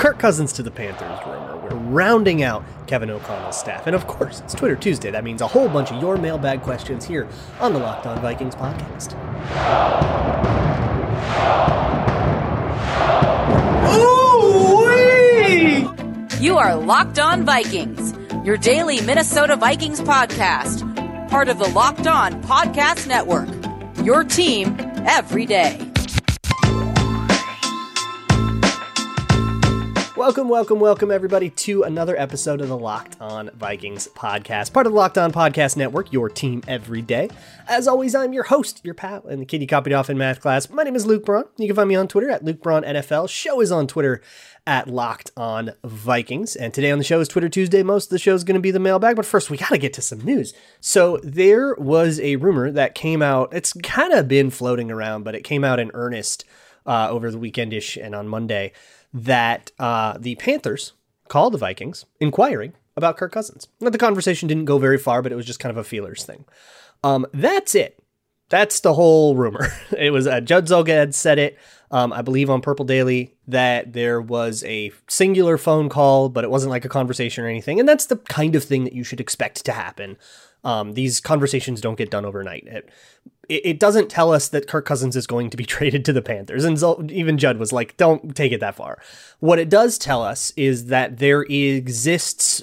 Kirk Cousins to the Panthers rumor. We're rounding out Kevin O'Connell's staff. And of course, it's Twitter Tuesday. That means a whole bunch of your mailbag questions here on the Locked On Vikings podcast. Ooh-wee! You are Locked On Vikings, your daily Minnesota Vikings podcast, part of the Locked On Podcast Network. Your team every day. Welcome, welcome, welcome, everybody, to another episode of the Locked On Vikings podcast, part of the Locked On Podcast Network, your team every day. As always, I'm your host, your pal, and the kid you copied off in math class. My name is Luke Braun. You can find me on Twitter at Luke Braun NFL. Show is on Twitter at Locked On Vikings. And today on the show is Twitter Tuesday. Most of the show is going to be the mailbag, but first we got to get to some news. So there was a rumor that came out. It's kind of been floating around, but it came out in earnest uh, over the weekendish and on Monday that uh, the Panthers called the Vikings inquiring about Kirk Cousins. Now, the conversation didn't go very far, but it was just kind of a feelers thing. Um, that's it. That's the whole rumor. it was uh, Judd Zulgad said it, um, I believe, on Purple Daily that there was a singular phone call, but it wasn't like a conversation or anything. And that's the kind of thing that you should expect to happen. Um, these conversations don't get done overnight. It, it, doesn't tell us that Kirk Cousins is going to be traded to the Panthers. And even Judd was like, don't take it that far. What it does tell us is that there exists,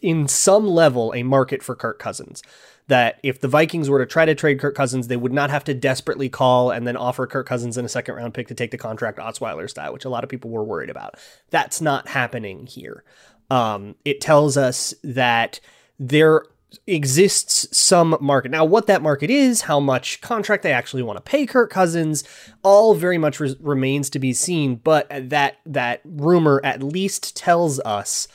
in some level, a market for Kirk Cousins. That if the Vikings were to try to trade Kirk Cousins, they would not have to desperately call and then offer Kirk Cousins in a second round pick to take the contract Osweiler style, which a lot of people were worried about. That's not happening here. Um, it tells us that there exists some market. Now, what that market is, how much contract they actually want to pay Kirk Cousins, all very much re- remains to be seen. But that that rumor at least tells us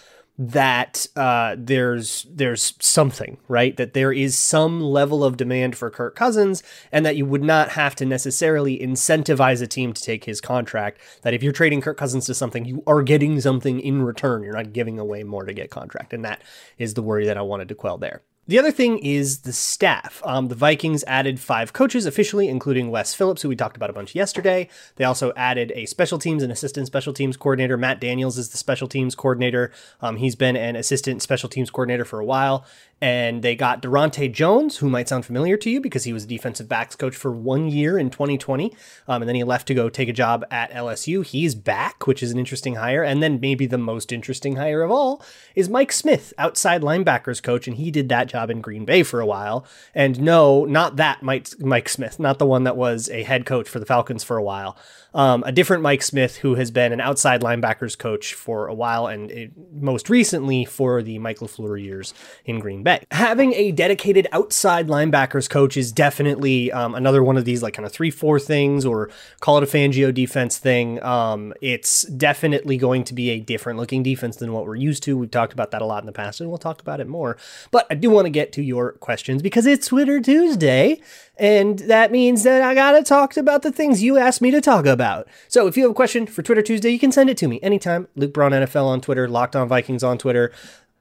that uh, there's there's something right that there is some level of demand for Kirk Cousins, and that you would not have to necessarily incentivize a team to take his contract. That if you're trading Kirk Cousins to something, you are getting something in return. You're not giving away more to get contract, and that is the worry that I wanted to quell there. The other thing is the staff. Um, the Vikings added five coaches officially, including Wes Phillips, who we talked about a bunch yesterday. They also added a special teams and assistant special teams coordinator. Matt Daniels is the special teams coordinator. Um, he's been an assistant special teams coordinator for a while and they got Daronte Jones, who might sound familiar to you because he was defensive backs coach for one year in 2020, um, and then he left to go take a job at LSU. He's back, which is an interesting hire, and then maybe the most interesting hire of all is Mike Smith, outside linebackers coach, and he did that job in Green Bay for a while. And no, not that Mike Mike Smith, not the one that was a head coach for the Falcons for a while um, a different Mike Smith who has been an outside linebackers coach for a while and it, most recently for the Mike LaFleur years in Green Bay. Having a dedicated outside linebackers coach is definitely um, another one of these like kind of 3-4 things or call it a Fangio defense thing. Um, it's definitely going to be a different looking defense than what we're used to. We've talked about that a lot in the past and we'll talk about it more. But I do want to get to your questions because it's Twitter Tuesday and that means that I gotta talk about the things you asked me to talk about. So if you have a question for Twitter Tuesday, you can send it to me anytime. Luke Braun NFL on Twitter, Locked On Vikings on Twitter.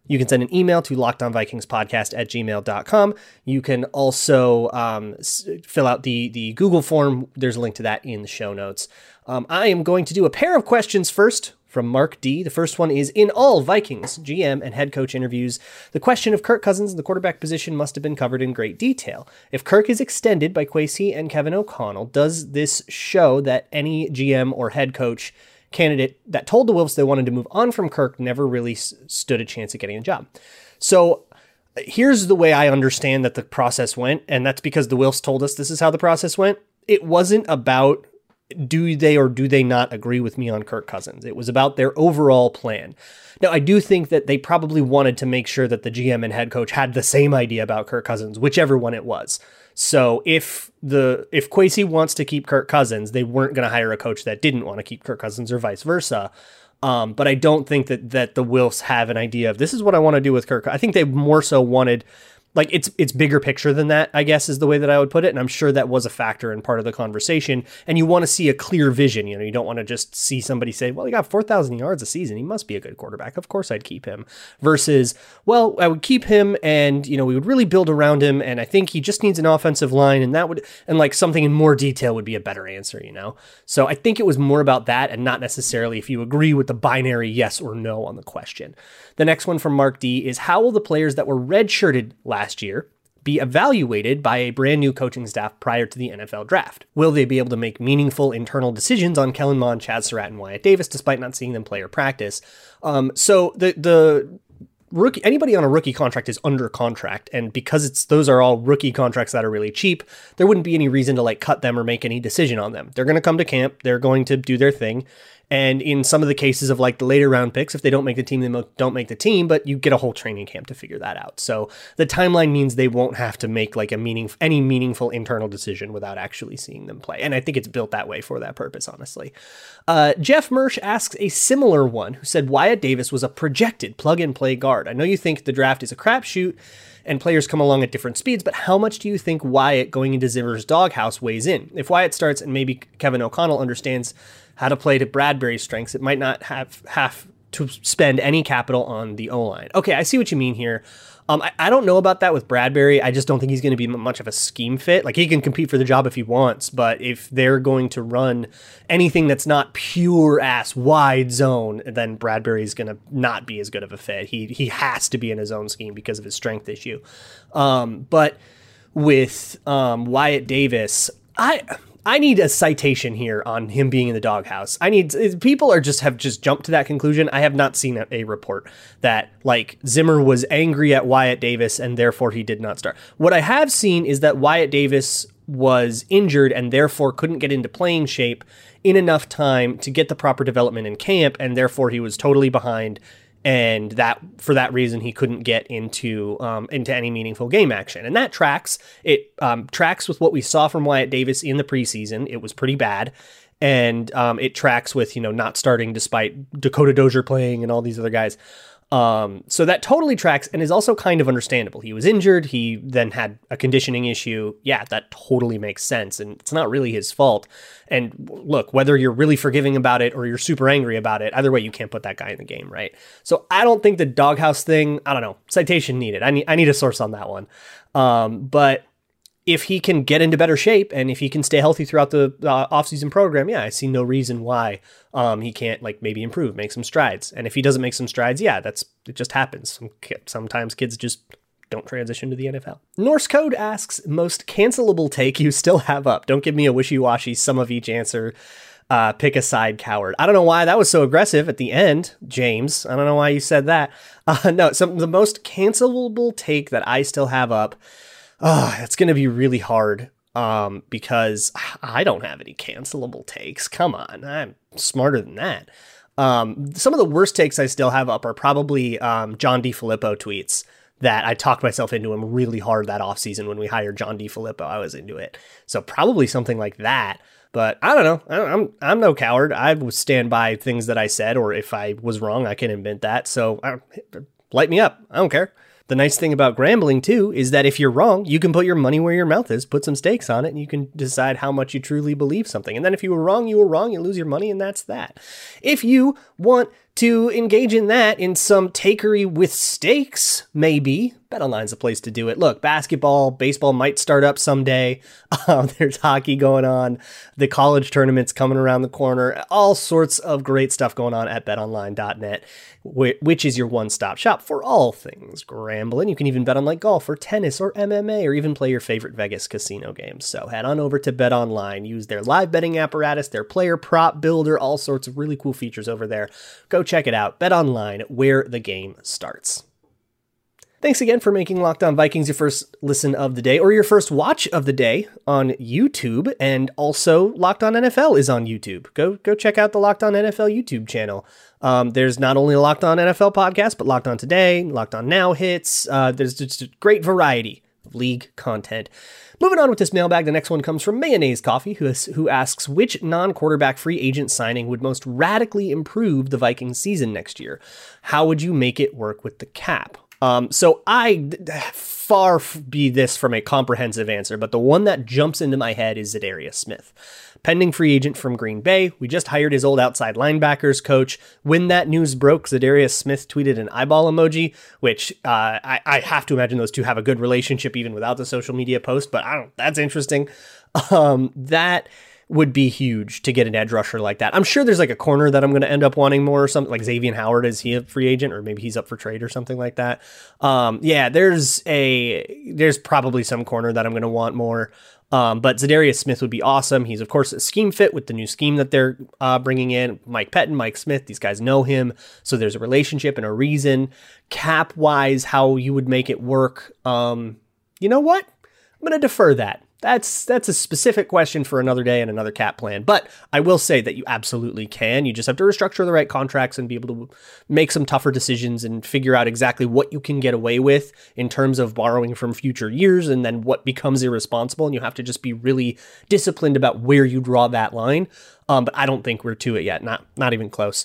You can send an email to lockedonvikingspodcast at gmail.com. You can also um, fill out the, the Google form. There's a link to that in the show notes. Um, I am going to do a pair of questions first from Mark D. The first one is In all Vikings GM and head coach interviews, the question of Kirk Cousins and the quarterback position must have been covered in great detail. If Kirk is extended by Kwesi and Kevin O'Connell, does this show that any GM or head coach candidate that told the Wilfs they wanted to move on from Kirk never really s- stood a chance at getting a job? So here's the way I understand that the process went, and that's because the Wilfs told us this is how the process went. It wasn't about do they or do they not agree with me on Kirk Cousins? It was about their overall plan. Now, I do think that they probably wanted to make sure that the GM and head coach had the same idea about Kirk Cousins, whichever one it was. So if the if Kwesi wants to keep Kirk Cousins, they weren't going to hire a coach that didn't want to keep Kirk Cousins or vice versa. Um, but I don't think that that the Wilfs have an idea of this is what I want to do with Kirk. I think they more so wanted like it's it's bigger picture than that i guess is the way that i would put it. And i'm sure that was a factor in part of the conversation. And you want to see a clear vision you know you don't want to just see somebody say well he got 4000 yards a season. He must be a good quarterback. Of course i'd keep him. Versus well i would keep him and you know we would really build around him and i think he just needs an offensive line and that would and like something in more detail would be a better answer you know? So i think it was more about that and not necessarily if you agree with the binary yes or no on the question the next one from mark d is how will the players that were redshirted last year be evaluated by a brand new coaching staff prior to the NFL draft? Will they be able to make meaningful internal decisions on Kellen Mond, Chazz Surratt, and Wyatt Davis despite not seeing them play or practice? Um, so the the rookie anybody on a rookie contract is under contract and because it's those are all rookie contracts that are really cheap there wouldn't be any reason to like cut them or make any decision on them they're going to come to camp they're going to do their thing and in some of the cases of like the later round picks, if they don't make the team, they don't make the team, but you get a whole training camp to figure that out. So the timeline means they won't have to make like a meaning, any meaningful internal decision without actually seeing them play. And I think it's built that way for that purpose, honestly. Uh, Jeff Mersch asks a similar one who said Wyatt Davis was a projected plug and play guard. I know you think the draft is a crapshoot and players come along at different speeds, but how much do you think Wyatt going into Zimmer's doghouse weighs in? If Wyatt starts and maybe Kevin O'Connell understands how to play to Bradbury's strengths, it might not have have to spend any capital on the O line. Okay, I see what you mean here. Um, I, I, don't know about that with Bradbury. I just don't think he's going to be much of a scheme fit. Like he can compete for the job if he wants, but if they're going to run anything that's not pure ass wide zone, then Bradbury's going to not be as good of a fit. He he has to be in his own scheme because of his strength issue. Um, but with um, Wyatt Davis, I I need a citation here on him being in the doghouse. I need people are just have just jumped to that conclusion. I have not seen a, a, report that like Zimmer was angry at Wyatt Davis and therefore he did not start. What I have seen is that Wyatt Davis was injured and therefore couldn't get into playing shape in enough time to get the proper development in camp and therefore he was totally behind and that for that reason he couldn't get into um, into any meaningful game action, and that tracks. It um, tracks with what we saw from Wyatt Davis in the preseason. It was pretty bad, and um, it tracks with you know not starting despite Dakota Dozier playing and all these other guys. Um, so that totally tracks and is also kind of understandable. He was injured. He then had a conditioning issue. Yeah, that totally makes sense. And it's not really his fault. And look, whether you're really forgiving about it or you're super angry about it, either way, you can't put that guy in the game, right? So I don't think the doghouse thing, I don't know, citation needed. I need, I need a source on that one. Um, but if he can get into better shape and if he can stay healthy throughout the uh, offseason program, yeah, I see no reason why um, he can't like maybe improve, make some strides. And if he doesn't make some strides, yeah, that's it just happens. Some, sometimes kids just don't transition to the NFL. Norse Code asks most cancelable take you still have up. Don't give me a wishy-washy some of each answer. Uh, pick a side coward. I don't know why that was so aggressive at the end, James. I don't know why you said that. Uh, no, some the most cancelable take that I still have up oh, it's going to be really hard um, because I don't have any cancelable takes. Come on, I'm smarter than that. Um, some of the worst takes I still have up are probably um, John Filippo tweets that I talked myself into him really hard that offseason when we hired John DeFilippo. I was into it. So probably something like that. But I don't know. I am I'm no coward. I would stand by things that I said, or if I was wrong, I can admit that. So uh, light me up. I don't care. The nice thing about gambling too is that if you're wrong, you can put your money where your mouth is, put some stakes on it, and you can decide how much you truly believe something. And then if you were wrong, you were wrong, you lose your money, and that's that. If you want to engage in that in some takery with stakes, maybe. BetOnline's the place to do it. Look, basketball, baseball might start up someday. Um, there's hockey going on. The college tournaments coming around the corner. All sorts of great stuff going on at betonline.net, which is your one-stop shop for all things gambling. You can even bet on like golf or tennis or MMA or even play your favorite Vegas casino games. So head on over to BetOnline. Use their live betting apparatus, their player prop builder, all sorts of really cool features over there. Go check it out. Bet online, where the game starts. Thanks again for making Locked On Vikings your first listen of the day or your first watch of the day on YouTube. And also, Locked On NFL is on YouTube. Go go check out the Locked On NFL YouTube channel. Um, there's not only a Locked On NFL podcast, but Locked On Today, Locked On Now hits. Uh, there's just a great variety league content. Moving on with this mailbag, the next one comes from Mayonnaise Coffee, who, asks which non quarterback free agent signing would most radically improve the Vikings season next year? How would you make it work with the cap? Um, so I far be this from a comprehensive answer, but the one that jumps into my head is Za'Darius Smith. Pending free agent from Green Bay, we just hired his old outside linebackers coach. When that news broke, Za'Darius Smith tweeted an eyeball emoji, which uh, I, I, have to imagine those two have a good relationship even without the social media post. But I don't. That's interesting. Um, that would be huge to get an edge rusher like that. I'm sure there's like a corner that I'm going to end up wanting more or something like Xavier Howard. Is he a free agent or maybe he's up for trade or something like that? Um, yeah, there's a, there's probably some corner that I'm going to want more. Um, but Za'Darius Smith would be awesome. He's of course a scheme fit with the new scheme that they're uh, bringing in. Mike Pettine, Mike Smith, these guys know him, so there's a relationship and a reason. Cap wise, how you would make it work. Um, you know what? I'm going to defer that that's that's a specific question for another day and another cap plan. But I will say that you absolutely can. You just have to restructure the right contracts and be able to make some tougher decisions and figure out exactly what you can get away with in terms of borrowing from future years and then what becomes irresponsible. And you have to just be really disciplined about where you draw that line. Um, but I don't think we're to it yet. Not not even close.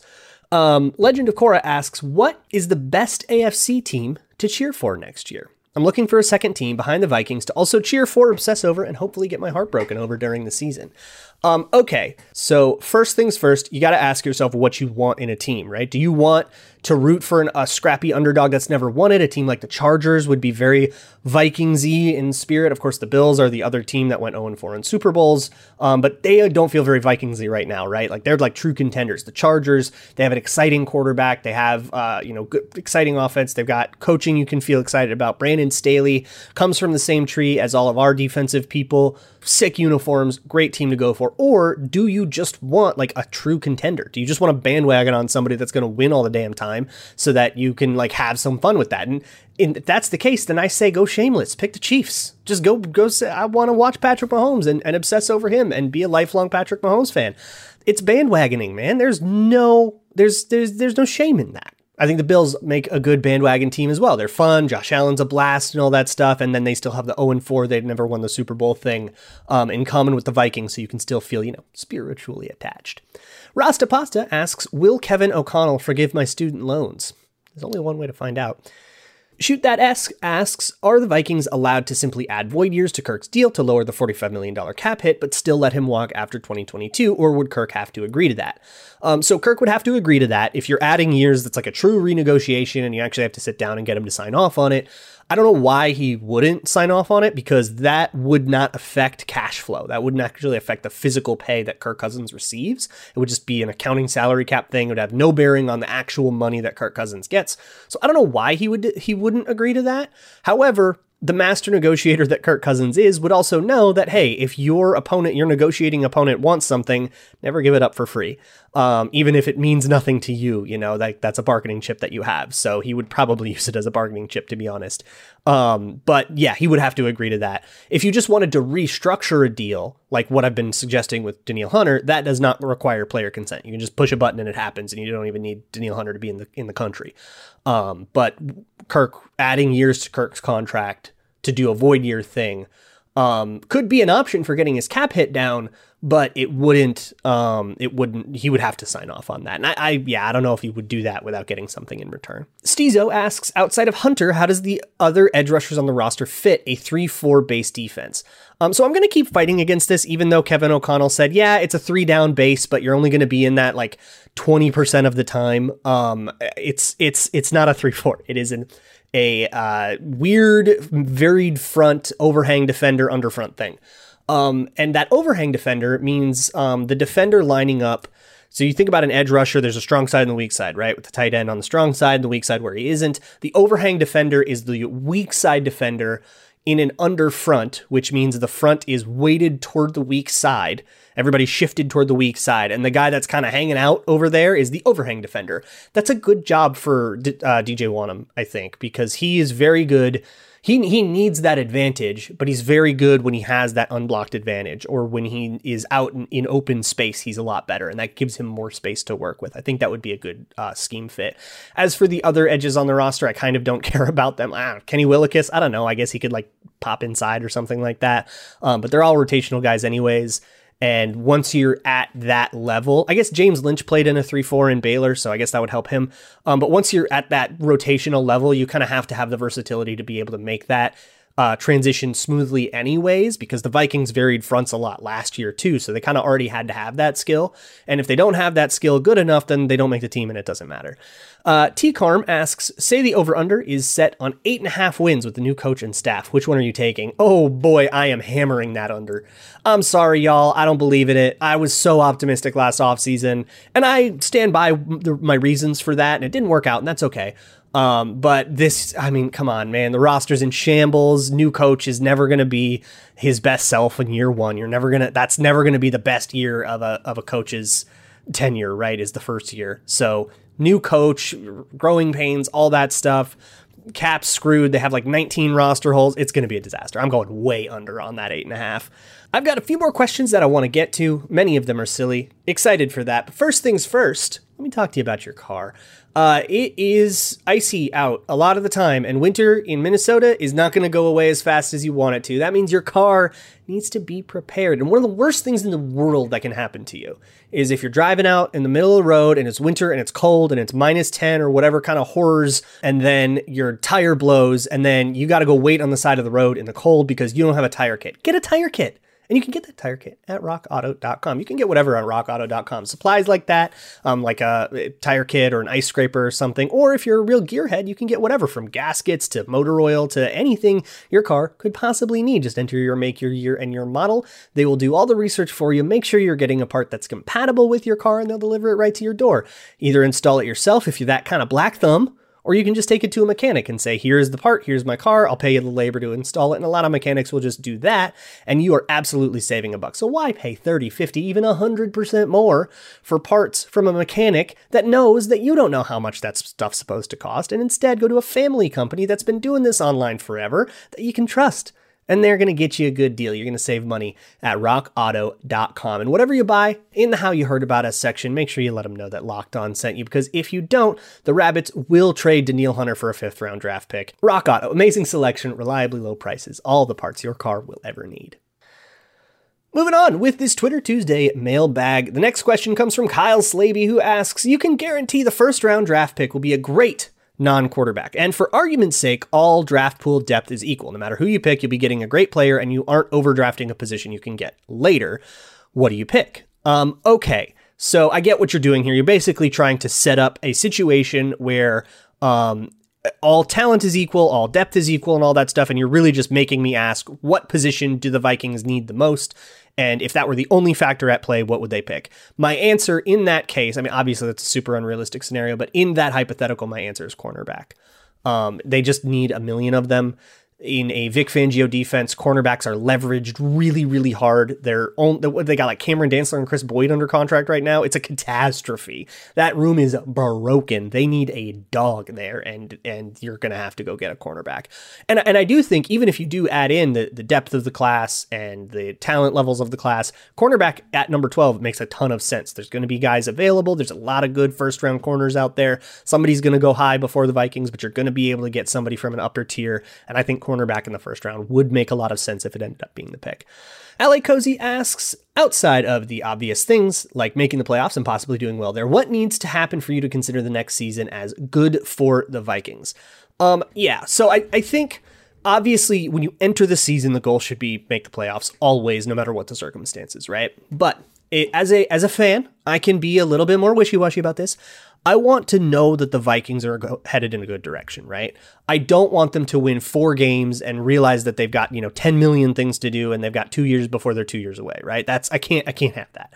Um, Legend of Korra asks, "What is the best AFC team to cheer for next year?" I'm looking for a second team behind the Vikings to also cheer for, obsess over, and hopefully get my heart broken over during the season. Um, okay, so first things first, you got to ask yourself what you want in a team, right? Do you want to root for an, a scrappy underdog that's never won it? A team like the Chargers would be very Vikingsy in spirit. Of course, the Bills are the other team that went 0 4 in Super Bowls, um, but they don't feel very Vikingsy right now, right? Like they're like true contenders. The Chargers, they have an exciting quarterback. They have, uh, you know, good, exciting offense. They've got coaching you can feel excited about. Brandon Staley comes from the same tree as all of our defensive people sick uniforms, great team to go for? Or do you just want like a true contender? Do you just want a bandwagon on somebody that's going to win all the damn time so that you can like have some fun with that? And, if that's the case, then I say go shameless. Pick the Chiefs. Just go go say I want to watch Patrick Mahomes and, and obsess over him and be a lifelong Patrick Mahomes fan. It's bandwagoning, man. There's no there's there's there's no shame in that. I think the Bills make a good bandwagon team as well. They're fun. Josh Allen's a blast and all that stuff. And then they still have the 0 4. They've never won the Super Bowl thing um, in common with the Vikings. So you can still feel, you know, spiritually attached. Rasta Pasta asks Will Kevin O'Connell forgive my student loans? There's only one way to find out. Shoot That Esque asks Are the Vikings allowed to simply add void years to Kirk's deal to lower the $45 million cap hit, but still let him walk after 2022, or would Kirk have to agree to that? Um, so Kirk would have to agree to that. If you're adding years that's like a true renegotiation and you actually have to sit down and get him to sign off on it, I don't know why he wouldn't sign off on it because that would not affect cash flow. That wouldn't actually affect the physical pay that Kirk Cousins receives. It would just be an accounting salary cap thing. It would have no bearing on the actual money that Kirk Cousins gets. So I don't know why he would he wouldn't agree to that. However, the master negotiator that Kirk Cousins is would also know that hey, if your opponent, your negotiating opponent wants something, never give it up for free. Um, even if it means nothing to you, you know, that that's a bargaining chip that you have. So he would probably use it as a bargaining chip, to be honest. Um, but yeah, he would have to agree to that. If you just wanted to restructure a deal, like what I've been suggesting with Danielle Hunter, that does not require player consent. You can just push a button and it happens, and you don't even need Danielle Hunter to be in the in the country. Um, but Kirk adding years to Kirk's contract to do a void year thing um, could be an option for getting his cap hit down, but it wouldn't. Um, it wouldn't. He would have to sign off on that. And I, I, yeah, I don't know if he would do that without getting something in return. Stezo asks, outside of Hunter, how does the other edge rushers on the roster fit a three-four base defense? Um, so I'm going to keep fighting against this, even though Kevin O'Connell said, yeah, it's a three down base, but you're only going to be in that like 20% of the time. Um, it's it's it's not a three-four. It is an a uh, weird, varied front overhang defender underfront thing. Um, and that overhang defender means um, the defender lining up. So you think about an edge rusher, there's a strong side and the weak side, right? With the tight end on the strong side, the weak side where he isn't. The overhang defender is the weak side defender in an under front, which means the front is weighted toward the weak side. Everybody shifted toward the weak side, and the guy that's kind of hanging out over there is the overhang defender. That's a good job for uh, DJ Wonnum, I think, because he is very good he he needs that advantage, but he's very good when he has that unblocked advantage or when he is out in, in open space. He's a lot better, and that gives him more space to work with. I think that would be a good uh, scheme fit. As for the other edges on the roster, I kind of don't care about them. Ah, Kenny Willekes, I don't know. I guess he could like pop inside or something like that. Um, but they're all rotational guys, anyways. And once you're at that level, I guess James Lynch played in a 3 4 in Baylor, so I guess that would help him. Um, but once you're at that rotational level, you kind of have to have the versatility to be able to make that uh, transition smoothly, anyways, because the Vikings varied fronts a lot last year, too. So they kind of already had to have that skill. And if they don't have that skill good enough, then they don't make the team and it doesn't matter. Uh, T Carm asks Say the over under is set on eight and a half wins with the new coach and staff. Which one are you taking? Oh boy, I am hammering that under. I'm sorry, y'all. I don't believe in it. I was so optimistic last offseason, and I stand by the, my reasons for that, and it didn't work out, and that's okay. Um, but this, I mean, come on, man. The roster's in shambles. New coach is never going to be his best self in year one. You're never gonna. That's never going to be the best year of a of a coach's tenure. Right? Is the first year. So new coach, growing pains, all that stuff. Cap screwed. They have like 19 roster holes. It's going to be a disaster. I'm going way under on that eight and a half. I've got a few more questions that I want to get to. Many of them are silly. Excited for that. But first things first, let me talk to you about your car. Uh, it is icy out a lot of the time, and winter in Minnesota is not going to go away as fast as you want it to. That means your car needs to be prepared. And one of the worst things in the world that can happen to you is if you're driving out in the middle of the road and it's winter and it's cold and it's minus 10 or whatever kind of horrors, and then your tire blows, and then you got to go wait on the side of the road in the cold because you don't have a tire kit. Get a tire kit. And you can get that tire kit at rockauto.com. You can get whatever on rockauto.com. Supplies like that, um, like a tire kit or an ice scraper or something. Or if you're a real gearhead, you can get whatever from gaskets to motor oil to anything your car could possibly need. Just enter your make, your year, and your model. They will do all the research for you. Make sure you're getting a part that's compatible with your car and they'll deliver it right to your door. Either install it yourself if you're that kind of black thumb or you can just take it to a mechanic and say, here's the part, here's my car, I'll pay you the labor to install it. And a lot of mechanics will just do that, and you are absolutely saving a buck. So why pay 30, 50, even 100% more for parts from a mechanic that knows that you don't know how much that stuff's supposed to cost, and instead go to a family company that's been doing this online forever that you can trust? And they're going to get you a good deal. You're going to save money at rockauto.com. And whatever you buy in the How You Heard About Us section, make sure you let them know that Locked On sent you because if you don't, the Rabbits will trade Danielle Hunter for a fifth round draft pick. Rock Auto, amazing selection, reliably low prices, all the parts your car will ever need. Moving on with this Twitter Tuesday mailbag. The next question comes from Kyle Slaby, who asks You can guarantee the first round draft pick will be a great non quarterback. And for argument's sake, all draft pool depth is equal. No matter who you pick, you'll be getting a great player and you aren't overdrafting a position you can get later. What do you pick? Um, okay. So I get what you're doing here. You're basically trying to set up a situation where um, all talent is equal, all depth is equal, and all that stuff. And you're really just making me ask what position do the Vikings need the most? And if that were the only factor at play, what would they pick? My answer in that case, I mean, obviously that's a super unrealistic scenario, but in that hypothetical, my answer is cornerback. Um, they just need a million of them in a Vic Fangio defense, cornerbacks are leveraged really, really hard. They're on, they got like Cameron Dantzler and Kris Boyd under contract right now. It's a catastrophe. That room is broken. They need a dog there, and and you're gonna have to go get a cornerback. And and I do think even if you do add in the the depth of the class and the talent levels of the class, cornerback at number twelve makes a ton of sense. There's to be guys available. There's a lot of good first round corners out there. Somebody's to go high before the Vikings, but you're to be able to get somebody from an upper tier. And I think cornerback in the first round would make a lot of sense if it ended up being the pick. LA Cozy asks, outside of the obvious things like making the playoffs and possibly doing well there, what needs to happen for you to consider the next season as good for the Vikings? Um, yeah, so I, I think obviously when you enter the season, the goal should be make the playoffs always, no matter what the circumstances, right? But it, as a as a fan, I can be a little bit more wishy washy about this. I want to know that the Vikings are go- headed in a good direction, right? I don't want them to win four games and realize that they've got, you know, 10 million things to do and they've got 2 years before they're 2 years away, right? That's I can't I can't have that.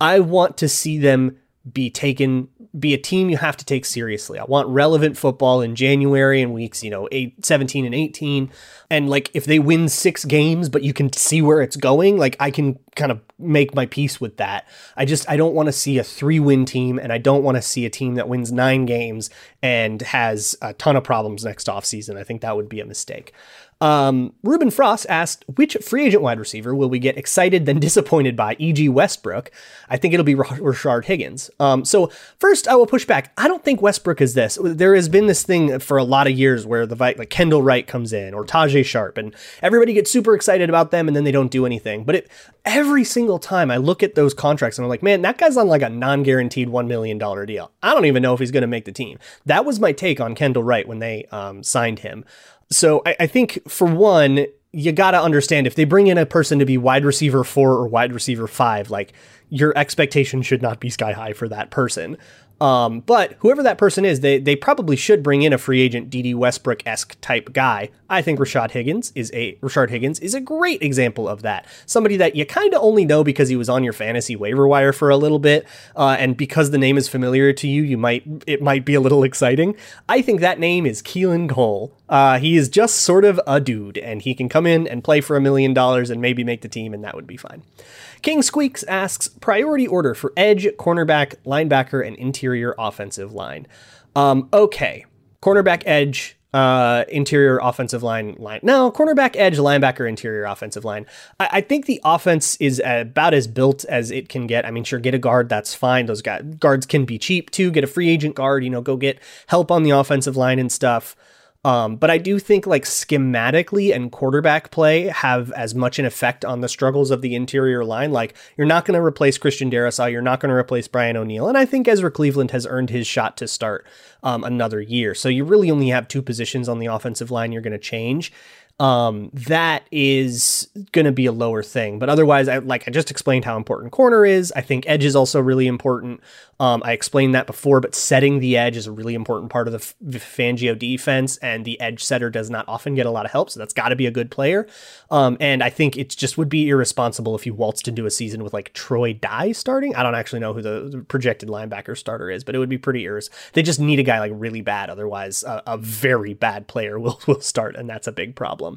I want to see them be taken be a team you have to take seriously. I want relevant football in January and weeks, you know, 8, 17 and 18. And like if they win 6 games but you can see where it's going, like I can kind of make my peace with that. I just I don't want to see a 3-win team and I don't want to see a team that wins 9 games and has a ton of problems next offseason. I think that would be a mistake. Um, Ruben Frost asked, which free agent wide receiver will we get excited then disappointed by, e.g., Westbrook? I think it'll be Rashard Higgins. Um, so, first, I will push back. I don't think Westbrook is this. There has been this thing for a lot of years where the like Kendall Wright comes in or Tajae Sharpe, and everybody gets super excited about them and then they don't do anything. But it, every single time I look at those contracts and I'm like, man, that guy's on like a non guaranteed $1 million deal. I don't even know if he's going to make the team. That was my take on Kendall Wright when they um, signed him. So I, I think for one, you got to understand if they bring in a person to be wide receiver four or wide receiver five, like your expectation should not be sky high for that person. Um, but whoever that person is, they they probably should bring in a free agent Dede Westbrook esque type guy. I think Rashad Higgins is a Rashard Higgins is a great example of that. Somebody that you kind of only know because he was on your fantasy waiver wire for a little bit, uh, and because the name is familiar to you, you might it might be a little exciting. I think that name is Keelan Cole. Uh, he is just sort of a dude, and he can come in and play for a million dollars and maybe make the team, and that would be fine. King Squeaks asks priority order for edge, cornerback, linebacker, and interior offensive line. Um, okay, cornerback, edge, uh, interior offensive line, line. No, cornerback, edge, linebacker, interior offensive line. I, I think the offense is about as built as it can get. I mean, sure, get a guard, that's fine. Those guys, guards can be cheap too. Get a free agent guard, you know, go get help on the offensive line and stuff. Um, but I do think like schematically and quarterback play have as much an effect on the struggles of the interior line. Like you're not going to replace Christian Darrisaw, you're not going to replace Brian O'Neill, and I think Ezra Cleveland has earned his shot to start um, another year. So you really only have two positions on the offensive line you're going to change um, that is going to be a lower thing. But otherwise, I like I just explained how important corner is. I think edge is also really important. Um, I explained that before, but setting the edge is a really important part of the Fangio defense, and the edge setter does not often get a lot of help, so that's got to be a good player. Um, and I think it just would be irresponsible if you waltzed into a season with like Troy Dye starting. I don't actually know who the projected linebacker starter is, but it would be pretty irres. They just need a guy like really bad, otherwise, a, a very bad player will will start, and that's a big problem.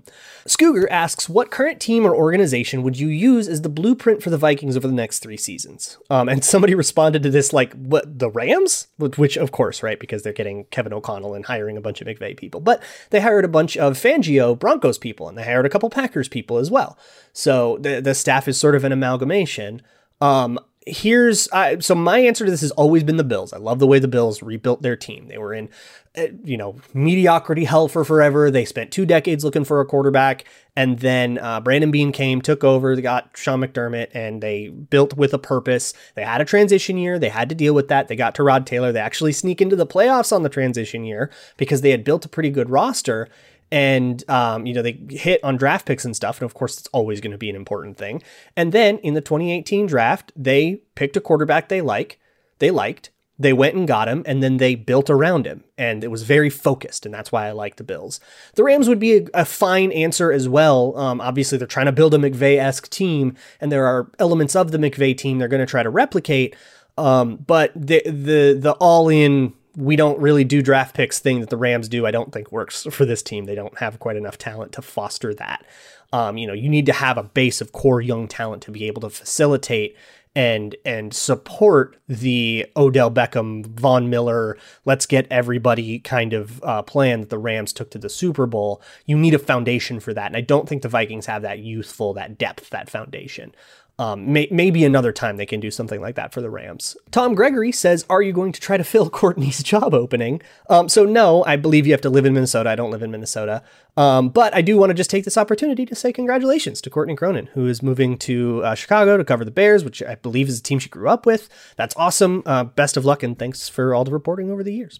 Scooger asks, "What current team or organization would you use as the blueprint for the Vikings over the next three seasons?" Um, and somebody responded to this like like what the Rams, which of course, right, because they're getting Kevin O'Connell and hiring a bunch of McVay people, but they hired a bunch of Fangio Broncos people and they hired a couple Packers people as well. So the the staff is sort of an amalgamation. Um, here's uh, so my answer to this has always been the Bills. I love the way the Bills rebuilt their team. They were in uh, you know mediocrity hell for forever. They spent two decades looking for a quarterback, and then uh, Brandon Beane came, took over, they got Sean McDermott, and they built with a purpose. They had a transition year. They had to deal with that. They got Tyrod Taylor. They actually sneak into the playoffs on the transition year because they had built a pretty good roster and um, you know they hit on draft picks and stuff and of course it's always going to be an important thing. And then in the 2018 draft they picked a quarterback they like they liked they went and got him and then they built around him and it was very focused and that's why i like the bills. The rams would be a, a fine answer as well. Um, obviously they're trying to build a mcvay-esque team and there are elements of the mcvay team they're going to try to replicate um, but the the the all in we don't really do draft picks thing that the Rams do. I don't think works for this team. They don't have quite enough talent to foster that. Um, you know, you need to have a base of core young talent to be able to facilitate and and support the Odell Beckham, Von Miller, let's get everybody kind of uh, plan that the Rams took to the Super Bowl. You need a foundation for that, and I don't think the Vikings have that youthful, that depth, that foundation. Um, may, maybe another time they can do something like that for the Rams. Tom Gregory says, Are you going to try to fill Courtney's job opening? Um, so, no, I believe you have to live in Minnesota. I don't live in Minnesota. Um, but I do want to just take this opportunity to say congratulations to Courtney Cronin, who is moving to uh, Chicago to cover the Bears, which I believe is a team she grew up with. That's awesome. Uh, best of luck and thanks for all the reporting over the years.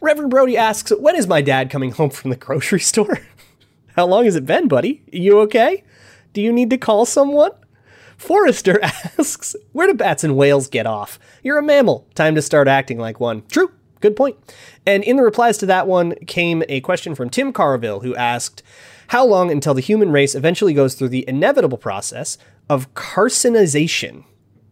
Reverend Brody asks, When is my dad coming home from the grocery store? How long has it been, buddy? You okay? Do you need to call someone? Forrester asks, Where do bats and whales get off? You're a mammal. Time to start acting like one. True. Good point. And in the replies to that one came a question from Tim Carville, who asked, How long until the human race eventually goes through the inevitable process of carcinization?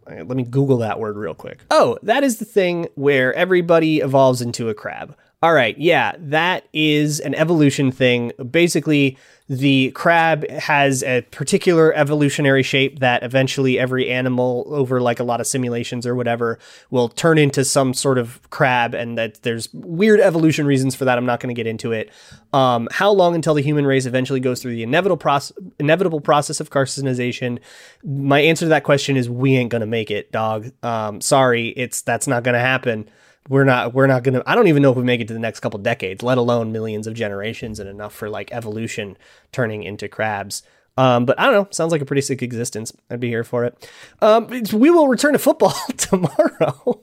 Uh, let me Google that word real quick. Oh, that is the thing where everybody evolves into a crab. All right, yeah, that is an evolution thing. Basically, the crab has a particular evolutionary shape that eventually every animal over like a lot of simulations or whatever will turn into some sort of crab and that there's weird evolution reasons for that. I'm not going to get into it. Um, how long until the human race eventually goes through the inevitable process inevitable process of carcinization? My answer to that question is we ain't going to make it, dog. Um, sorry, it's that's not going to happen we're not we're not gonna i don't even know if we make it to the next couple decades let alone millions of generations and enough for like evolution turning into crabs um, but I don't know. Sounds like a pretty sick existence. I'd be here for it. Um, we will return to football tomorrow.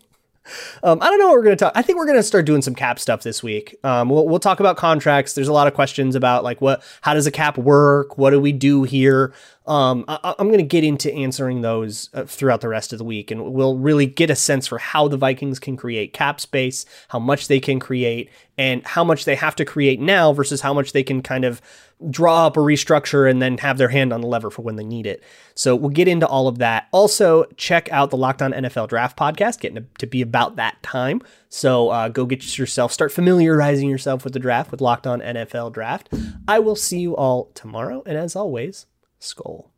Um, I don't know what we're going to talk. I think we're going to start doing some cap stuff this week. Um, we'll, we'll talk about contracts. There's a lot of questions about like what, how does a cap work? What do we do here? Um, I, am going to get into answering those uh, throughout the rest of the week, and we'll really get a sense for how the Vikings can create cap space, how much they can create, and how much they have to create now versus how much they can kind of draw up a restructure and then have their hand on the lever for when they need it. So we'll get into all of that. Also, check out the Locked On NFL Draft podcast, getting to be about that time. So uh, go get yourself, start familiarizing yourself with the draft with Locked On NFL Draft. I will see you all tomorrow, and as always, Skol.